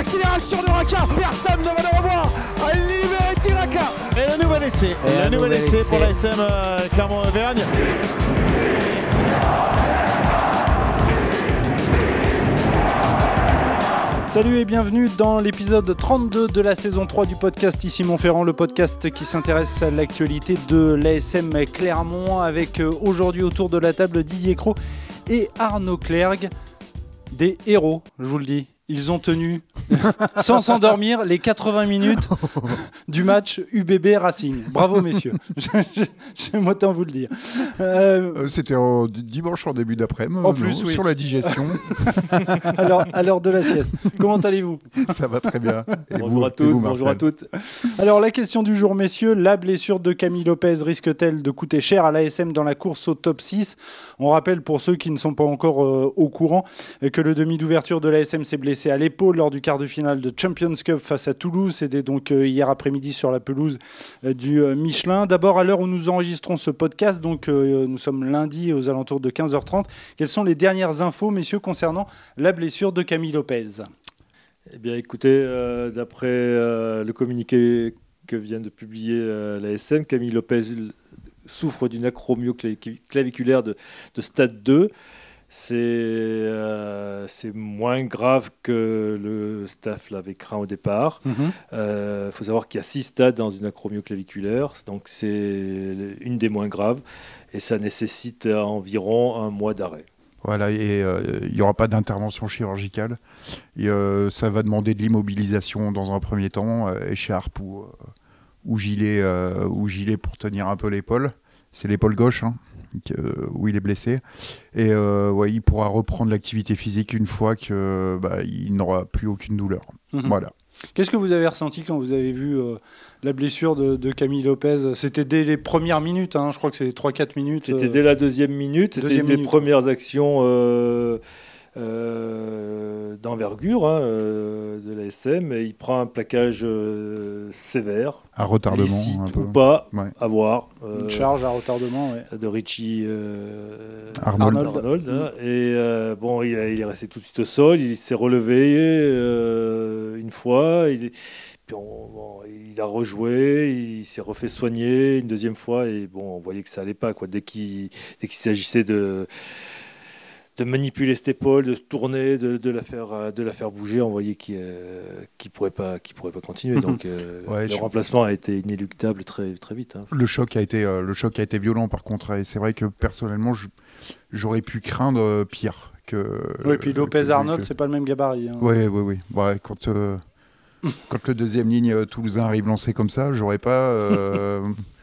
l'accélération de Raka. Personne ne va le revoir. Liberty Raka. Et le nouvel essai. Et le nouvel essai pour la SM euh, Clermont-Auvergne. Salut et bienvenue dans l'épisode 32 de la saison 3 du podcast Ici Montferrand, le podcast qui s'intéresse à l'actualité de l'ASM Clermont avec euh, aujourd'hui autour de la table Didier Cro et Arnaud Clergue, des héros, je vous le dis. Ils ont tenu sans s'endormir les 80 minutes du match UBB Racing. Bravo messieurs, j'aime autant vous le dire. Euh, euh, C'était en dimanche en début d'après-midi. En plus, oui. Sur la digestion. alors, à l'heure de la sieste. Comment allez-vous? Ça va très bien. Et bonjour vous, à tous, vous, bonjour à toutes. Alors la question du jour messieurs, la blessure de Camille Lopez risque-t-elle de coûter cher à l'ASM dans la course au top 6 On rappelle pour ceux qui ne sont pas encore euh, au courant que le demi d'ouverture de l'ASM s'est blessé à l'épaule lors du quart de finale de Champions Cup face à Toulouse. C'était donc euh, hier après-midi sur la pelouse euh, du euh, Michelin. D'abord, à l'heure où nous enregistrons ce podcast, donc nous sommes lundi aux alentours de 15h30. Quelles sont les dernières infos, messieurs, concernant la blessure de Camille Lopez? Eh bien, écoutez, d'après le communiqué que vient de publier la SM, Camille Lopez souffre d'une acromioclaviculaire de stade 2 c'est moins grave que le staff l'avait craint au départ. Il Mhm. faut savoir qu'il y a six stades dans une acromioclaviculaire, donc c'est une des moins graves, et ça nécessite environ un mois d'arrêt. Voilà, et euh, il n'y aura pas d'intervention chirurgicale. Et, euh, ça va demander de l'immobilisation dans un premier temps, euh, écharpe ou, ou, gilet, ou gilet pour tenir un peu l'épaule. C'est l'épaule gauche. Hein où il est blessé. Et euh, ouais, il pourra reprendre l'activité physique une fois qu'il bah, n'aura plus aucune douleur. Mhm. Voilà. Qu'est-ce que vous avez ressenti quand vous avez vu euh, la blessure de, de Camille Lopez? C'était dès les premières minutes, hein, je crois que c'est 3-4 minutes. C'était euh, dès la deuxième minute, c'était une des premières actions euh, euh, d'envergure hein, euh, de la SM. Et il prend un plaquage euh, sévère, Un retardement. licite un peu. ou pas, Ouais. à voir. euh, Une charge à retardement, ouais. de Richie euh, Arnold. Arnold. hein. Et euh, bon, il, est resté tout de suite au sol, il s'est relevé euh, une fois, il, est- puis on- bon, il a rejoué, il s'est refait soigner une deuxième fois, et bon, on voyait que ça allait pas. Quoi. Dès qu'il dès qu'il s'agissait de, de manipuler cette épaule, de se tourner, de, de la, faire, euh, de la faire bouger, on voyait qu'il ne pourrait, pas- qu'il pourrait pas continuer. Mhm. Donc euh, Ouais, le je- remplacement a été inéluctable très, très vite. hein. Le choc a été, euh, le choc a été violent par contre, et c'est vrai que personnellement, j'aurais pu craindre euh, pire que. Oui, puis que- Lopez que- Arnold, que- c'est pas le même gabarit. hein. Oui, oui, oui. Ouais, quand, euh, quand le deuxième ligne euh, toulousain arrive lancé comme ça, j'aurais pas.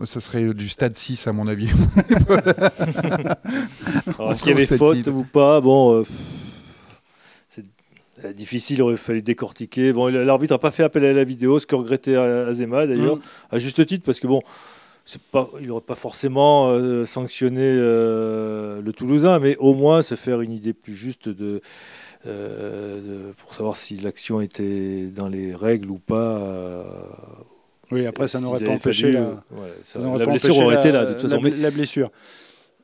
euh, ça serait du stade 6 à mon avis. Alors, est-ce qu'il y avait faute six. ou pas? Bon, euh, c'est euh, difficile, il aurait fallu décortiquer. Bon, l'arbitre n'a pas fait appel à la vidéo, ce que regrettait Azema d'ailleurs, Mm. à juste titre, parce que bon, c'est pas, il n'aurait pas forcément euh, sanctionné euh, le Toulousain, mais au moins se faire une idée plus juste de, euh, de- pour savoir si l'action était dans les règles ou pas. euh, oui, après, ça n'aurait pas empêché la, blessure aurait été là, de toute façon. La, la blessure.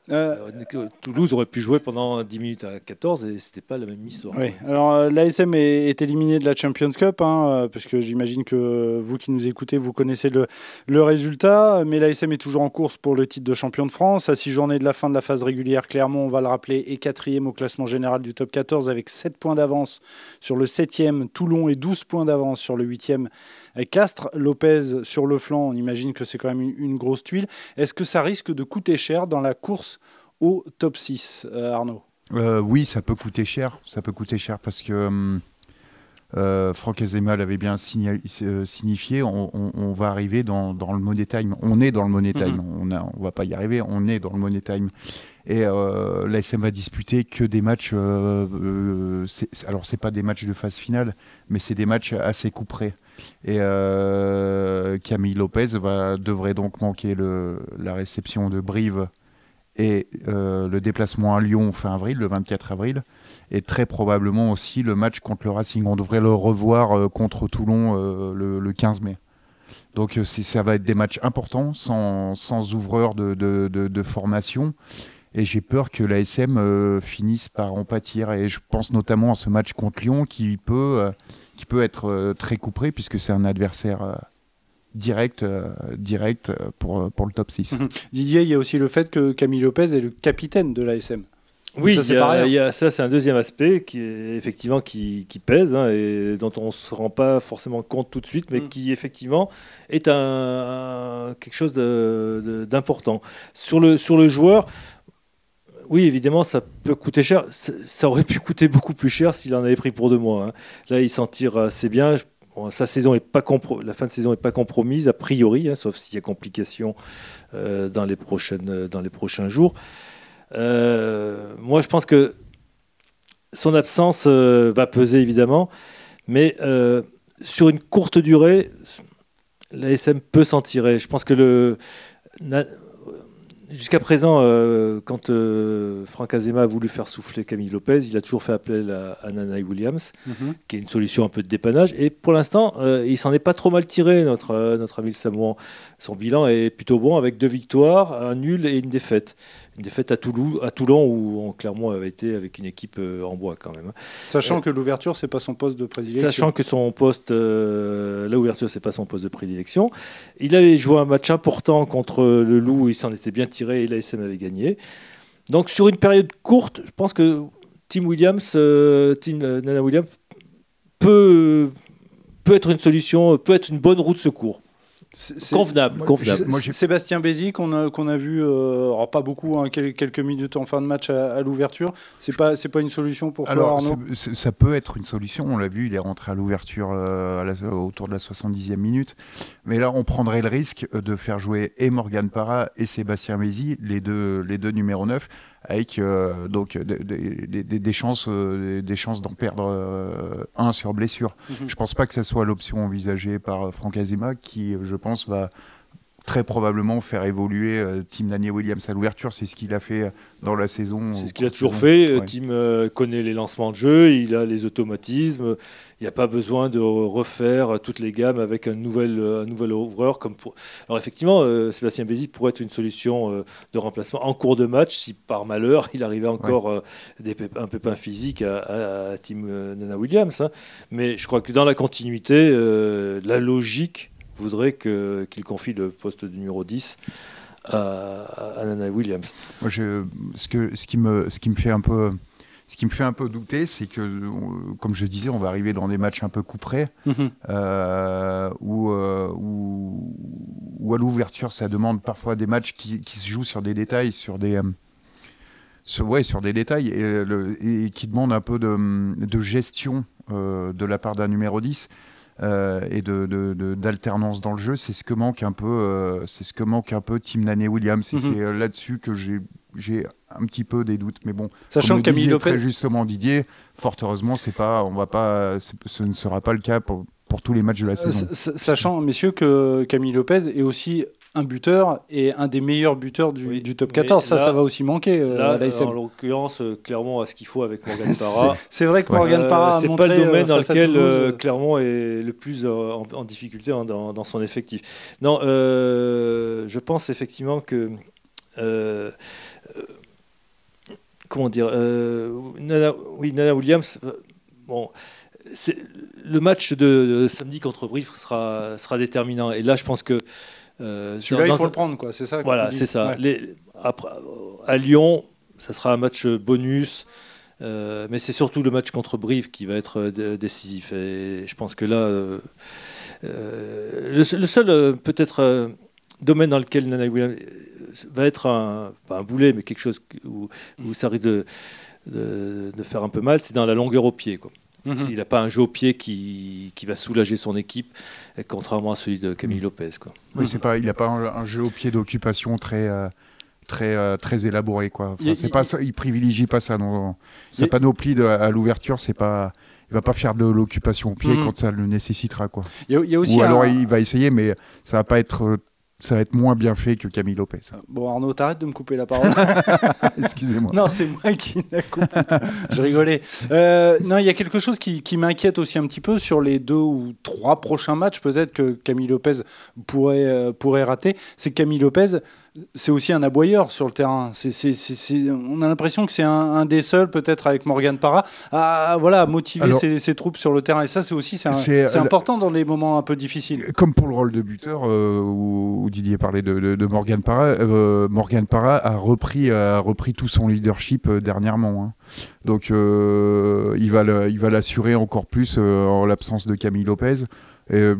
Euh, euh, Toulouse aurait pu jouer pendant 10 minutes à 14 et c'était pas la même histoire. Oui. Alors euh, l'ASM est, est éliminé de la Champions Cup, hein, parce que j'imagine que vous qui nous écoutez, vous connaissez le, résultat. Mais l'ASM est toujours en course pour le titre de champion de France. À 6 journées de la fin de la phase régulière, Clermont, on va le rappeler, est quatrième au classement général du top 14 avec 7 points d'avance sur le 7e, Toulon et 12 points d'avance sur le 8e Castres, Lopez sur le flanc, on imagine que c'est quand même une grosse tuile. Est-ce que ça risque de coûter cher dans la course au top 6, euh, Arnaud? Euh, oui, ça peut coûter cher. Ça peut coûter cher parce que hum, euh, Franck Azema l'avait bien signifié. On, va arriver dans, le money time. On est dans le money mhm. time. On ne va pas y arriver. On est dans le money time. Et euh, l'ASM va disputer que des matchs. Euh, euh, alors, c'est pas des matchs de phase finale, mais c'est des matchs assez coup près. Et euh, Camille Lopez va, devrait donc manquer la réception de Brive et euh, le déplacement à Lyon fin avril, le 24 avril, et très probablement aussi le match contre le Racing. On devrait le revoir contre Toulon le, le 15 mai. Donc ça va être des matchs importants, sans, sans ouvreur de formation. Et j'ai peur que l'ASM euh, finisse par en pâtir. Et je pense notamment à ce match contre Lyon qui peut, euh, qui peut être euh, très couperé puisque c'est un adversaire euh, direct, euh, direct pour, pour le top 6. Didier, il y a aussi le fait que Camille Lopez est le capitaine de l'ASM. Oui, ça, c'est a- ça c'est un deuxième aspect qui est effectivement qui, qui pèse hein, et dont on se rend pas forcément compte tout de suite, mais Mm. qui effectivement est un, un- quelque chose de- de- d'important sur le sur le joueur. Oui, évidemment, ça peut coûter cher. Ça, aurait pu coûter beaucoup plus cher s'il en avait pris pour deux mois. hein. Là, il s'en tire assez bien. Sa saison est pas la fin de saison n'est pas compromise a priori, hein, sauf s'il y a complications euh, dans les prochaines dans les prochains jours. Euh, moi, je pense que son absence euh, va peser évidemment, mais euh, sur une courte durée, l'ASM peut s'en tirer. Je pense que le jusqu'à présent, euh, quand euh, Franck Azema a voulu faire souffler Camille Lopez, il a toujours fait appel à, à Nanaï Williams qui est une solution un peu de dépannage. Et pour l'instant, euh, il s'en est pas trop mal tiré, notre, notre ami le Samoan. Son bilan est plutôt bon avec deux victoires, un nul et une défaite. Une défaite à, Toulouse, à Toulon où on, clairement avait été avec une équipe euh, en bois quand même. Sachant Euh, que l'ouverture, c'est pas son poste de prédilection. Sachant que son poste, euh, l'ouverture, c'est pas son poste de prédilection. Il avait joué un match important contre le Loup, il s'en était bien tiré et l'ASM avait gagné. Donc sur une période courte, je pense que Tim Williams, euh, Tim Nana Williams peut, peut être une solution, peut être une bonne roue de secours. Convenable, moi, convenable. Moi, Sébastien Bézi qu'on a, qu'on a vu, euh, alors pas beaucoup, hein, quel- quelques minutes en fin de match à, à l'ouverture. C'est pas, c'est pas une solution pour toi, Alors, Arnaud c'est- c'est- ça peut être une solution. On l'a vu, il est rentré à l'ouverture euh, à la- autour de la 70e minute. Mais là, on prendrait le risque de faire jouer et Morgan Parra et Sébastien Mézi, les deux, les deux numéros 9, avec euh, donc des, des- des- des chances, euh, des chances d'en perdre euh, un sur blessure. Mhm. Je pense pas que ça soit l'option envisagée par Franck Azema, qui, je pense, va très probablement faire évoluer euh, Tim Daniel Williams à l'ouverture. C'est ce qu'il a fait dans la saison. C'est ce qu'il a toujours fait. Euh, Ouais. Tim euh, connaît les lancements de jeu, il a les automatismes. Il n'y a pas besoin de refaire toutes les gammes avec un nouvel, euh, un nouvel ouvreur. Comme pour... Alors effectivement, euh, Sébastien Bézi pourrait être une solution euh, de remplacement en cours de match si par malheur il arrivait encore euh, des un pépin physique à, à- à Tim euh, Nana Williams. hein. Mais je crois que dans la continuité, euh, la logique voudrait qu'il confie le poste de numéro 10 à, à Nana Williams. Moi, je, ce, que, ce, qui me, ce qui me fait un peu. Ce qui me fait un peu douter, c'est que, comme je disais, on va arriver dans des matchs un peu couperés, Mhm. euh, où, euh, où, où à l'ouverture, ça demande parfois des matchs qui, qui se jouent sur des détails, sur des, euh, sur, ouais, sur des détails, et, le- et qui demandent un peu de, de gestion euh, de la part d'un numéro 10 euh, et de, de- de- d'alternance dans le jeu. C'est ce que manque un peu, euh, c'est ce que manque un peu Tim Nane Williams. Mhm. c'est euh, là-dessus que j'ai, j'ai un petit peu des doutes. Mais bon, Sachant comme que le Camille Lopez, très justement Didier, fort heureusement, c'est pas, on va pas, ce ne sera pas le cas pour, pour tous les matchs de la Euh, saison. Sachant, messieurs, que Camille Lopez est aussi un buteur et un des meilleurs buteurs du, Oui, du top mais 14. Ça, là- ça va aussi manquer euh, Là, à en l'occurrence, euh, Clermont a ce qu'il faut avec Morgan Parra. C'est- vrai que Ouais. Morgan Euh, Parra c'est pas le domaine dans à lequel Toulouse, Clermont est le plus en, en difficulté hein, dans, dans son effectif. Non, je pense effectivement que comment dire, euh, Nana, oui, Nana Williams. euh, bon, le match de, de samedi contre Brive sera sera déterminant. Et là, je pense que euh, Celui-là, il faut le prendre, quoi. C'est ça. voilà, c'est ça. Ouais. Les- après, à Lyon, ça sera un match bonus. euh, mais c'est surtout le match contre Brive qui va être euh, dé- décisif. Et je pense que là, euh, le, seul- peut-être domaine dans lequel Nana Williams va être un, pas un boulet, mais quelque chose où, où ça risque de, de, de faire un peu mal, c'est dans la longueur au pied. Quoi. Mhm. Il n'a pas un jeu au pied qui, qui va soulager son équipe, euh, contrairement à celui de Camille Lopez. Quoi. Oui, c'est pas, il n'a pas un, un jeu au pied d'occupation très, euh, très, euh, très élaboré. Quoi. Enfin, Il- c'est il- pas ça, il privilégie pas ça. Non. Sa Il- panoplie de- à l'ouverture, c'est pas, il va pas faire de l'occupation au pied Mhm. quand ça le nécessitera. Quoi. Il y a, il y a aussi Ou alors un- il va essayer, mais ça va pas être, ça va être moins bien fait que Camille Lopez. Bon, Arnaud, t'arrêtes de me couper la parole. Excusez-moi. non, c'est moi qui la coupe. Je rigolais. Euh, non, il y a quelque chose qui, qui m'inquiète aussi un petit peu sur les deux ou trois prochains matchs, peut-être que Camille Lopez pourrait, euh, pourrait rater. C'est Camille Lopez c'est aussi un aboyeur sur le terrain. on a l'impression que c'est un, des seuls, peut-être avec Morgan Parra, à voilà, motiver ses, troupes sur le terrain. Et ça, c'est aussi c'est important dans les moments un peu difficiles. Comme pour le rôle de buteur, euh, où, Didier parlait de, Morgan Parra, euh, Morgan Parra a repris, a repris tout son leadership euh, dernièrement. Hein. Donc il va l'assurer encore plus en l'absence de Camille Lopez. Et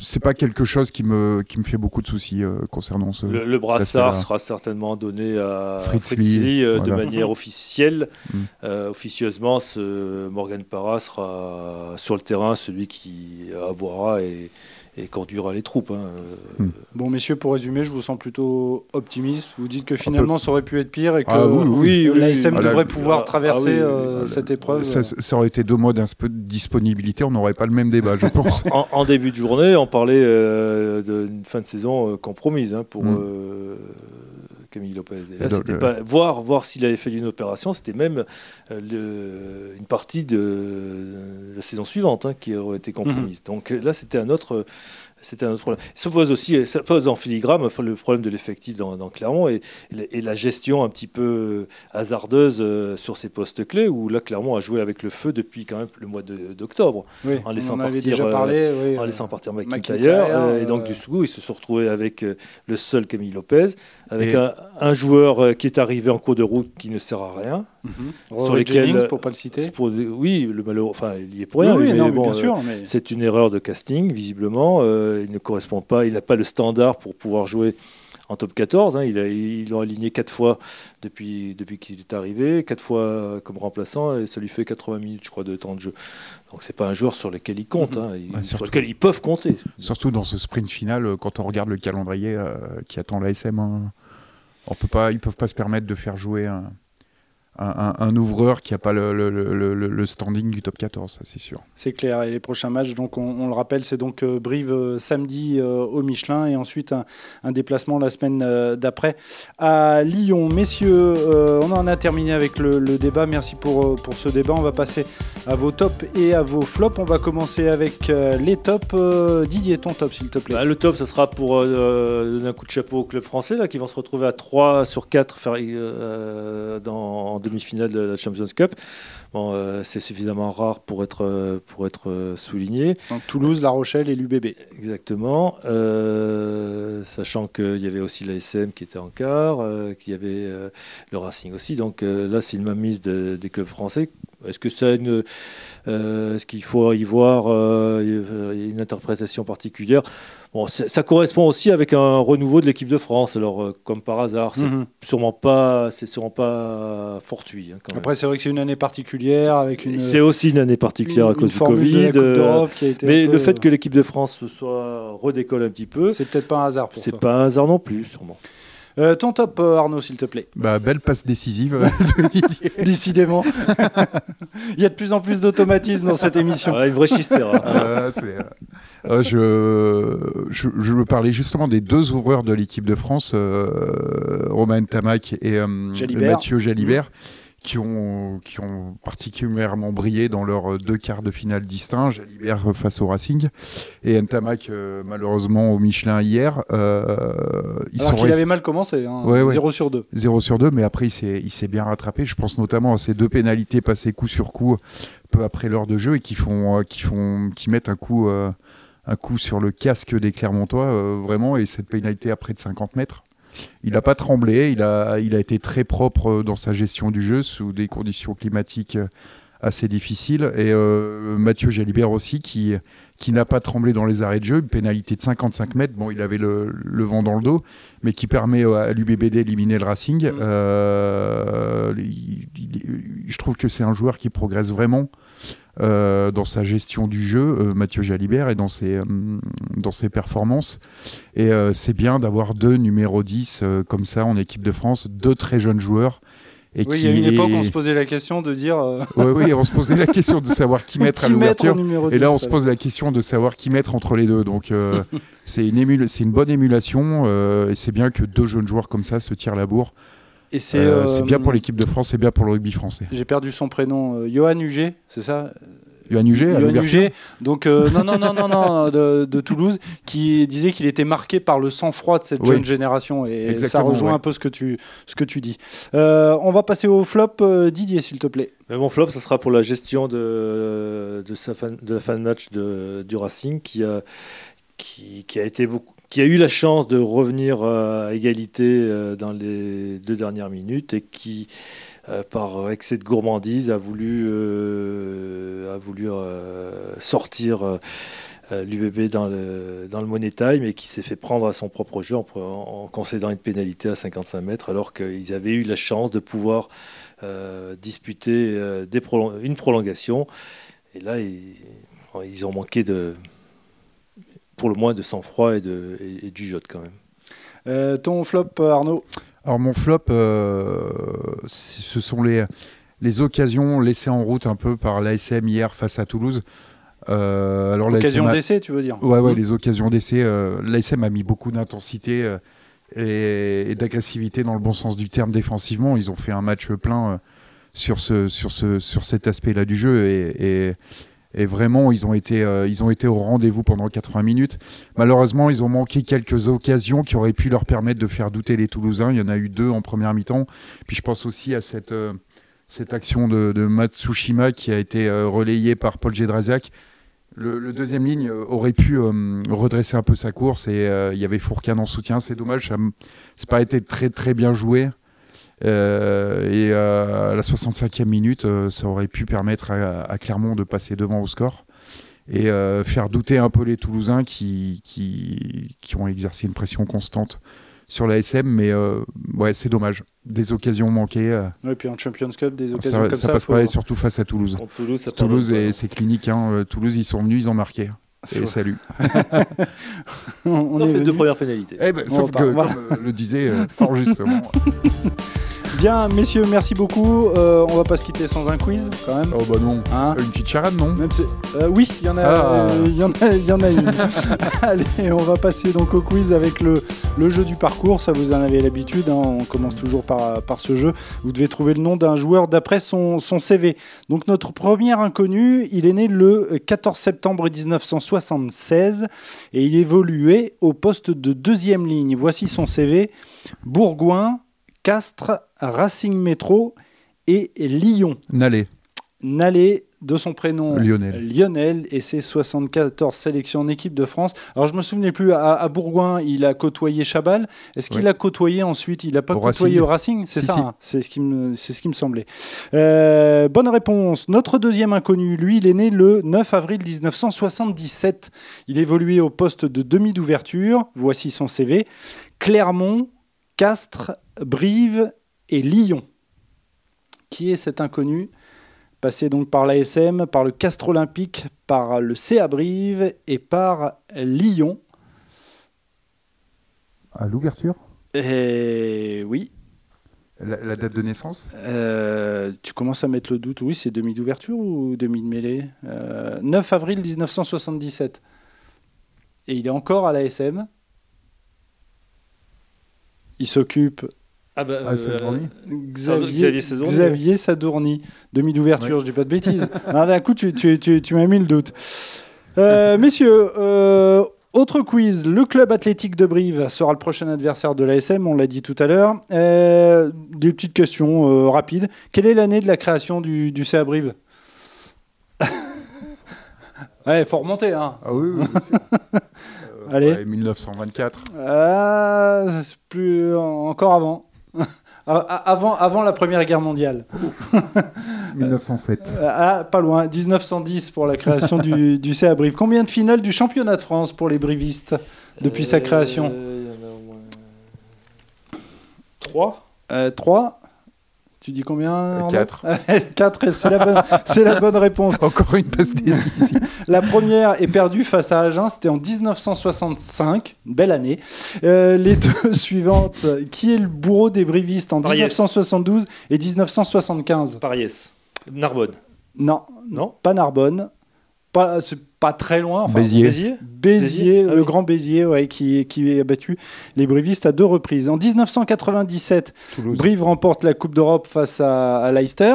c'est pas quelque chose qui me, qui me fait beaucoup de soucis euh, concernant ce. Le, brassard sera certainement donné à Fritz, Lee, euh, de manière officielle. Mm. Euh, officieusement, ce Morgan Parra sera sur le terrain celui qui aboiera et, et conduira les troupes. Hein. Hmm. Bon, messieurs, pour résumer, je vous sens plutôt optimiste. Vous dites que finalement, ça aurait pu être pire et que ah oui, oui, l'ASM devrait pouvoir ah, traverser euh, cette épreuve. Ça, aurait été deux mois d'un peu de disponibilité, on n'aurait pas le même débat, je pense. en, début de journée, on parlait euh, d'une fin de saison euh, compromise hein, pour. Hmm. Camille Lopez. c'était pas, voir, voir s'il avait fait une opération, c'était même euh, une partie de la saison suivante hein, qui aurait été compromise. Mhm. Donc là, c'était un autre c'était un autre problème. Ça pose aussi, ça pose en filigrane le problème de l'effectif dans, Clermont et, et, la gestion un petit peu hasardeuse euh, sur ces postes clés où là Clermont a joué avec le feu depuis quand même le mois d'octobre en laissant partir, euh, en laissant partir McIntyre euh, et donc du coup ils se sont retrouvés avec le seul Camille Lopez, avec un, joueur qui est arrivé en cours de route qui ne sert à rien. Mhm. Sur lesquels, Jennings, pour pas le citer. oui, le malheur, enfin il y est pour rien. Oui, non, bien sûr. C'est une erreur de casting visiblement. Euh, il ne correspond pas, il n'a pas le standard pour pouvoir jouer en top 14. Hein. Il, a, ils l'ont aligné quatre fois depuis, depuis qu'il est arrivé, quatre fois comme remplaçant, et ça lui fait 80 minutes, je crois, de temps de jeu. Donc c'est pas un joueur sur lequel ils comptent, hein. sur lequel ils peuvent compter. Surtout dans ce sprint final, euh, quand on regarde le calendrier euh, qui attend l'ASM, hein, on peut pas, ils peuvent pas se permettre de faire jouer un un, ouvreur qui n'a pas le, standing du top 14, c'est sûr. C'est clair. Et les prochains matchs, donc on, le rappelle, c'est donc euh, Brive euh, samedi euh, au Michelin et ensuite un, déplacement la semaine d'après à Lyon. Messieurs, on en a terminé avec le, débat. Merci pour, pour ce débat. On va passer à vos tops et à vos flops. On va commencer avec les tops. Didier, ton top, s'il te plaît. Bah, le top, ce sera pour donner un coup de chapeau au club français là, qui vont se retrouver à 3 sur 4 faire, dans demi-finale de la Champions Cup. Bon, euh, c'est suffisamment rare pour être, euh, pour être euh, souligné. Toulouse, La Rochelle et l'UBB. Exactement. sachant qu'il y avait aussi l'ASM qui était en quart, qu'il y avait le Racing aussi. Donc là, c'est une mainmise des clubs français. Est-ce que ça une, est-ce qu'il faut y voir une interprétation particulière? Bon, ça correspond aussi avec un renouveau de l'équipe de France. Alors, euh, comme par hasard, c'est mhm. sûrement pas, c'est sûrement pas fortuit. Hein, Après, c'est vrai que c'est une année particulière avec une. C'est aussi une année particulière à cause du Covid. Euh, mais le fait que l'équipe de France soit redécolle un petit peu, c'est peut-être pas un hasard. C'est pas un hasard non plus, sûrement. Euh, ton top, Arnaud, s'il te plaît. Bah, belle passe décisive Décidément. Il y a de plus en plus d'automatisme dans cette émission. une vraie chistère. Hein. Euh, je, je, je, me parlais justement des deux ouvreurs de l'équipe de France, euh, Romain Tamac et euh, Mathieu Jalibert. Qui ont, qui ont particulièrement brillé dans leurs deux quarts de finale distincts, Jalibert face au Racing et Ntamak malheureusement au Michelin hier. ils Alors qu'il avait mal commencé, hein, 0 sur 2. 0 sur 2, mais après il s'est bien rattrapé. Je pense notamment à ces deux pénalités passées coup sur coup peu après l'heure de jeu et qui, font, qui, font, qui mettent un coup un coup sur le casque des Clermontois, euh, vraiment, et cette pénalité à près de 50 mètres. Il n'a pas tremblé, il a, il a été très propre euh, dans sa gestion du jeu sous des conditions climatiques euh, assez difficiles. Et Mathieu Jalibert aussi, qui, qui n'a pas tremblé dans les arrêts de jeu, une pénalité de 55 mètres. Bon, il avait le, vent dans le dos, mais qui permet à l'UBB d'éliminer le Racing. Mmh. je trouve que c'est un joueur qui progresse vraiment euh, dans sa gestion du jeu, euh, Mathieu Jalibert, et dans ses, euh, dans ses performances. Et c'est bien d'avoir deux numéros 10 comme ça en équipe de France, deux très jeunes joueurs. Et oui, il y a une époque, on se posait la question de dire. Oui, oui, on se posait la question de savoir qui mettre à l'ouverture. Et là, on se pose la question de savoir qui mettre entre les deux. Donc, c'est une, une bonne émulation. et c'est bien que deux jeunes joueurs comme ça se tirent la bourre. Et c'est euh, bien pour l'équipe de France, c'est bien pour le rugby français. J'ai perdu son prénom. Euh, Johan Huget, c'est ça? Huget, à donc euh, non, non, non, non, non, de, de Toulouse, qui disait qu'il était marqué par le sang-froid de cette Oui. jeune génération, et ça rejoint ouais. un peu ce que tu, ce que tu dis. Euh, on va passer au flop, euh, Didier, s'il te plaît. Mais mon flop, ce sera pour la gestion de, de, sa fan- de la fin de match de, du Racing qui a, qui, qui a été beaucoup, qui a eu la chance de revenir euh, à égalité euh, dans les deux dernières minutes et qui, euh, par excès de gourmandise, a voulu, a voulu sortir l'UBB dans le, dans le Money Time et qui s'est fait prendre à son propre jeu en, concédant une pénalité à 55 mètres alors qu'ils avaient eu la chance de pouvoir disputer une prolongation. Et là, ils ont manqué de, pour le moins de sang-froid et, de, et, et du jeu quand même. Euh, ton flop, Arnaud Alors mon flop, euh, ce sont les, les occasions laissées en route un peu par l'ASM hier face à Toulouse. Euh, alors Occasion l'ASM a- d'essai, tu veux dire Ouais, ouais, Mmh. les occasions d'essai. Euh, L'ASM a mis beaucoup d'intensité euh, et, et d'agressivité dans le bon sens du terme défensivement. Ils ont fait un match plein euh, sur, ce, sur, ce, sur cet aspect-là du jeu et, et- et vraiment, ils ont été, euh, ils ont été au rendez-vous pendant 80 minutes. Malheureusement, ils ont manqué quelques occasions qui auraient pu leur permettre de faire douter les Toulousains. Il y en a eu deux en première mi-temps. Puis je pense aussi à cette, euh, cette action de, Matsushima qui a été euh, relayée par Paul Gédrasiak. Le, deuxième ligne aurait pu redresser un peu sa course et il y avait Fourcade en soutien. C'est dommage, ça n'a pas été très très bien joué. Euh, et euh, à la 65e minute, euh, ça aurait pu permettre à, à Clermont de passer devant au score et euh, faire douter un peu les Toulousains qui, qui, qui ont exercé une pression constante sur la SM. Mais euh, ouais, c'est dommage. Des occasions manquées. euh, Et puis en Champions Cup, des occasions ça, comme ça ça. passe pas, et surtout face à Toulouse. Toulouse, ça Toulouse, pardonne et pas. c'est clinique. hein. Toulouse, ils sont venus, ils ont marqué. Et salut. on, on Sauf est les deux premières pénalités. Eh ben, On sauf repart. que, Voilà. comme euh, le disait euh, fort justement. Bien, messieurs, merci beaucoup. Euh, on va pas se quitter sans un quiz, quand même. oh bah non. Hein Une petite charade, non Même si- euh, oui, il y en a, Ah. euh, il y en a, il y en a une. Allez, on va passer donc au quiz avec le, le jeu du parcours. Ça vous en avez l'habitude. hein, on commence toujours par, par ce jeu. Vous devez trouver le nom d'un joueur d'après son, son CV. Donc notre premier inconnu, il est né le 14 septembre 1976 et il évoluait au poste de deuxième ligne. Voici son CV Bourgoin, Castres, Racing Métro et Lyon. Nalé. Nalé, de son prénom Lionel. Lionel et ses 74 sélections en équipe de France. Alors je me souvenais plus, à, à Bourgoin, il a côtoyé Chabal. Est-ce qu'il a côtoyé ensuite? Il n'a pas Au côtoyé Racing. au Racing C'est Si, ça, si. hein, c'est ce, qui me- c'est ce qui me semblait. Euh, bonne réponse. Notre deuxième inconnu, lui, il est né le 9 avril 1977. Il évoluait au poste de demi d'ouverture. Voici son CV. Clermont, Castres, Brive et Lyon. Qui est cet inconnu Passé donc par l'ASM, par le Castres Olympique, par le CA Brive et par Lyon. À l'ouverture? Et oui, la, la date de naissance? Euh, tu commences à mettre le doute. Oui, c'est demi d'ouverture ou demi de mêlée? Euh, 9 avril 1977. Et il est encore à l'ASM. Il s'occupe Ah bah, Ah, c'est Bourgoin. Xavier, Xavier Sadourny. Xavier Sadourny. Demi d'ouverture, Ouais. je dis pas de bêtises. Non, D'un coup, tu, tu- tu- tu m'as mis le doute. Euh, messieurs, euh, autre quiz. Le club athlétique de Brive sera le prochain adversaire de l'ASM, on l'a dit tout à l'heure. Euh, des petites questions euh, rapides. Quelle est l'année de la création du, du CA Brive? Ouais, faut remonter. Hein. Ah oui, oui. Euh, Allez. ouais, 1924. Ah, c'est plus encore avant. Avant, avant la Première Guerre mondiale. 1907. Euh, Ah, pas loin. 1910 pour la création du, du CA Brive. Combien de finales du championnat de France pour les brivistes depuis sa création Euh, il y en a au moins 3 Euh, Trois Tu dis combien Arnaud 4. 4, c'est la, bonne- c'est la bonne réponse. Encore une passe décisive. La première est perdue face à Agen, c'était en 1965, une belle année. Euh, les deux suivantes, qui est le bourreau des brivistes en Ariès. 1972 et 1975 Pariès. Narbonne. Non, Non pas Narbonne. pas, pas très loin. Enfin, Béziers. Béziers Ah le oui. grand Béziers, ouais, qui, qui a battu les Brivistes à deux reprises. En 1997, Toulouse. Brive remporte la Coupe d'Europe face à, à Leicester.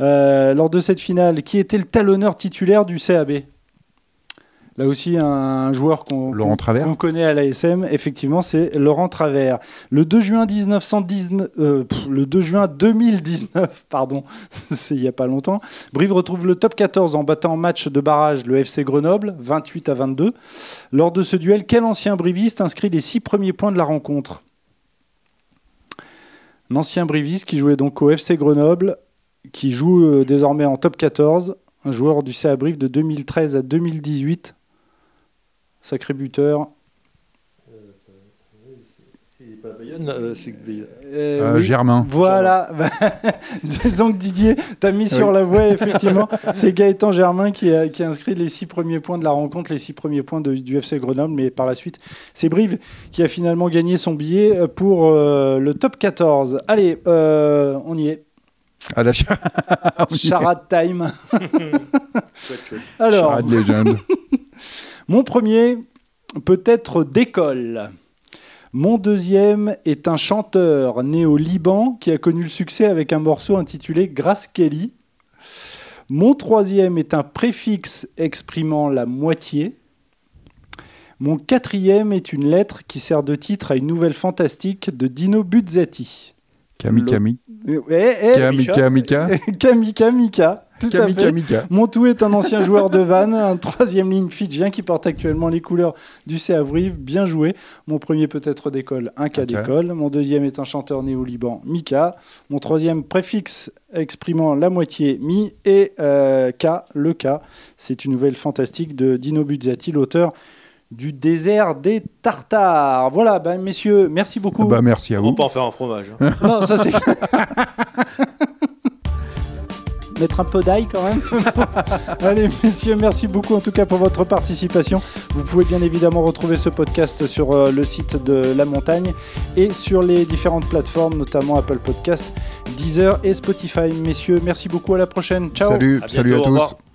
Euh, lors de cette finale, qui était le talonneur titulaire du CAB Là aussi, un joueur qu'on connaît à l'ASM, effectivement, c'est Laurent Travers. Le 2 juin 1919, euh, pff, le 2 juin 2019, pardon, c'est il y a pas longtemps, Brive retrouve le top 14 en battant en match de barrage le FC Grenoble, 28 à 22. Lors de ce duel, quel ancien briviste inscrit les six premiers points de la rencontre? Un ancien briviste qui jouait donc au FC Grenoble, qui joue euh, désormais en top 14, un joueur du CA Brive de 2013 à 2018. Sacré buteur. C'est pas Bayonne, euh, c'est que Bayonne. Euh, Euh, oui. Germain. Voilà, disons que Didier t'a mis sur la voie, effectivement. C'est Gaëtan Germain qui a, qui a inscrit les six premiers points de la rencontre, les six premiers points de- du FC Grenoble, mais par la suite, c'est Brive qui a finalement gagné son billet pour euh, le top 14. Allez, euh, on y est. À la cha- Charade time. Chouette, chouette. Alors, Charade Legend. Mon premier peut être d'école. Mon deuxième est un chanteur né au Liban qui a connu le succès avec un morceau intitulé Grace Kelly. Mon troisième est un préfixe exprimant la moitié. Mon quatrième est une lettre qui sert de titre à une nouvelle fantastique de Dino Buzzati. Kami Le- Kami. Eh, Kamika Mika. Kamika Mika, tout à Kami fait. Kamika. Montou est un ancien joueur de Vannes, un troisième ligne fidjien qui porte actuellement les couleurs du CA Brive. Bien joué. Mon premier peut être d'école, un cas d'école. Mon deuxième est un chanteur né au Liban, Mika. Mon troisième préfixe exprimant la moitié, mi. Et euh, K, le K. C'est une nouvelle fantastique de Dino Buzzati, l'auteur du désert des Tartares. Voilà, ben, messieurs, merci beaucoup. Bah, merci à On vous. pas en faire un fromage. hein. Non, ça c'est. Mettre un peu d'ail quand même. Allez, messieurs, merci beaucoup en tout cas pour votre participation. Vous pouvez bien évidemment retrouver ce podcast sur euh, le site de La Montagne et sur les différentes plateformes, notamment Apple Podcast, Deezer et Spotify. Messieurs, merci beaucoup. À la prochaine. Ciao. Salut, À salut bientôt, à au tous. revoir.